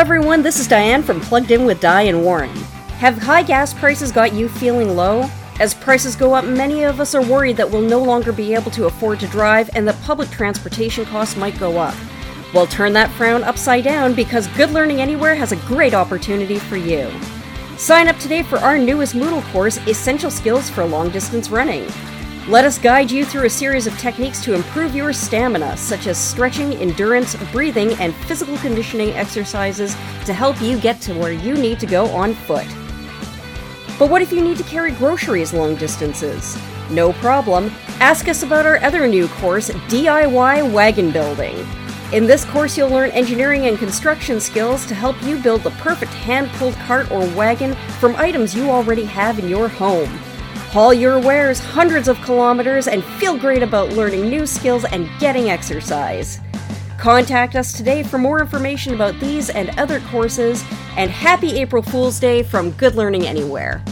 everyone, this is Diane from Plugged In with Di and Warren. Have high gas prices got you feeling low? As prices go up, many of us are worried that we'll no longer be able to afford to drive and that public transportation costs might go up. Well, turn that frown upside down because Good Learning Anywhere has a great opportunity for you. Sign up today for our newest Moodle course, Essential Skills for Long Distance Running. Let us guide you through a series of techniques to improve your stamina, such as stretching, endurance, breathing, and physical conditioning exercises to help you get to where you need to go on foot. But what if you need to carry groceries long distances? No problem. Ask us about our other new course, DIY Wagon Building. In this course, you'll learn engineering and construction skills to help you build the perfect hand pulled cart or wagon from items you already have in your home. Haul your wares hundreds of kilometers and feel great about learning new skills and getting exercise. Contact us today for more information about these and other courses, and happy April Fool's Day from Good Learning Anywhere.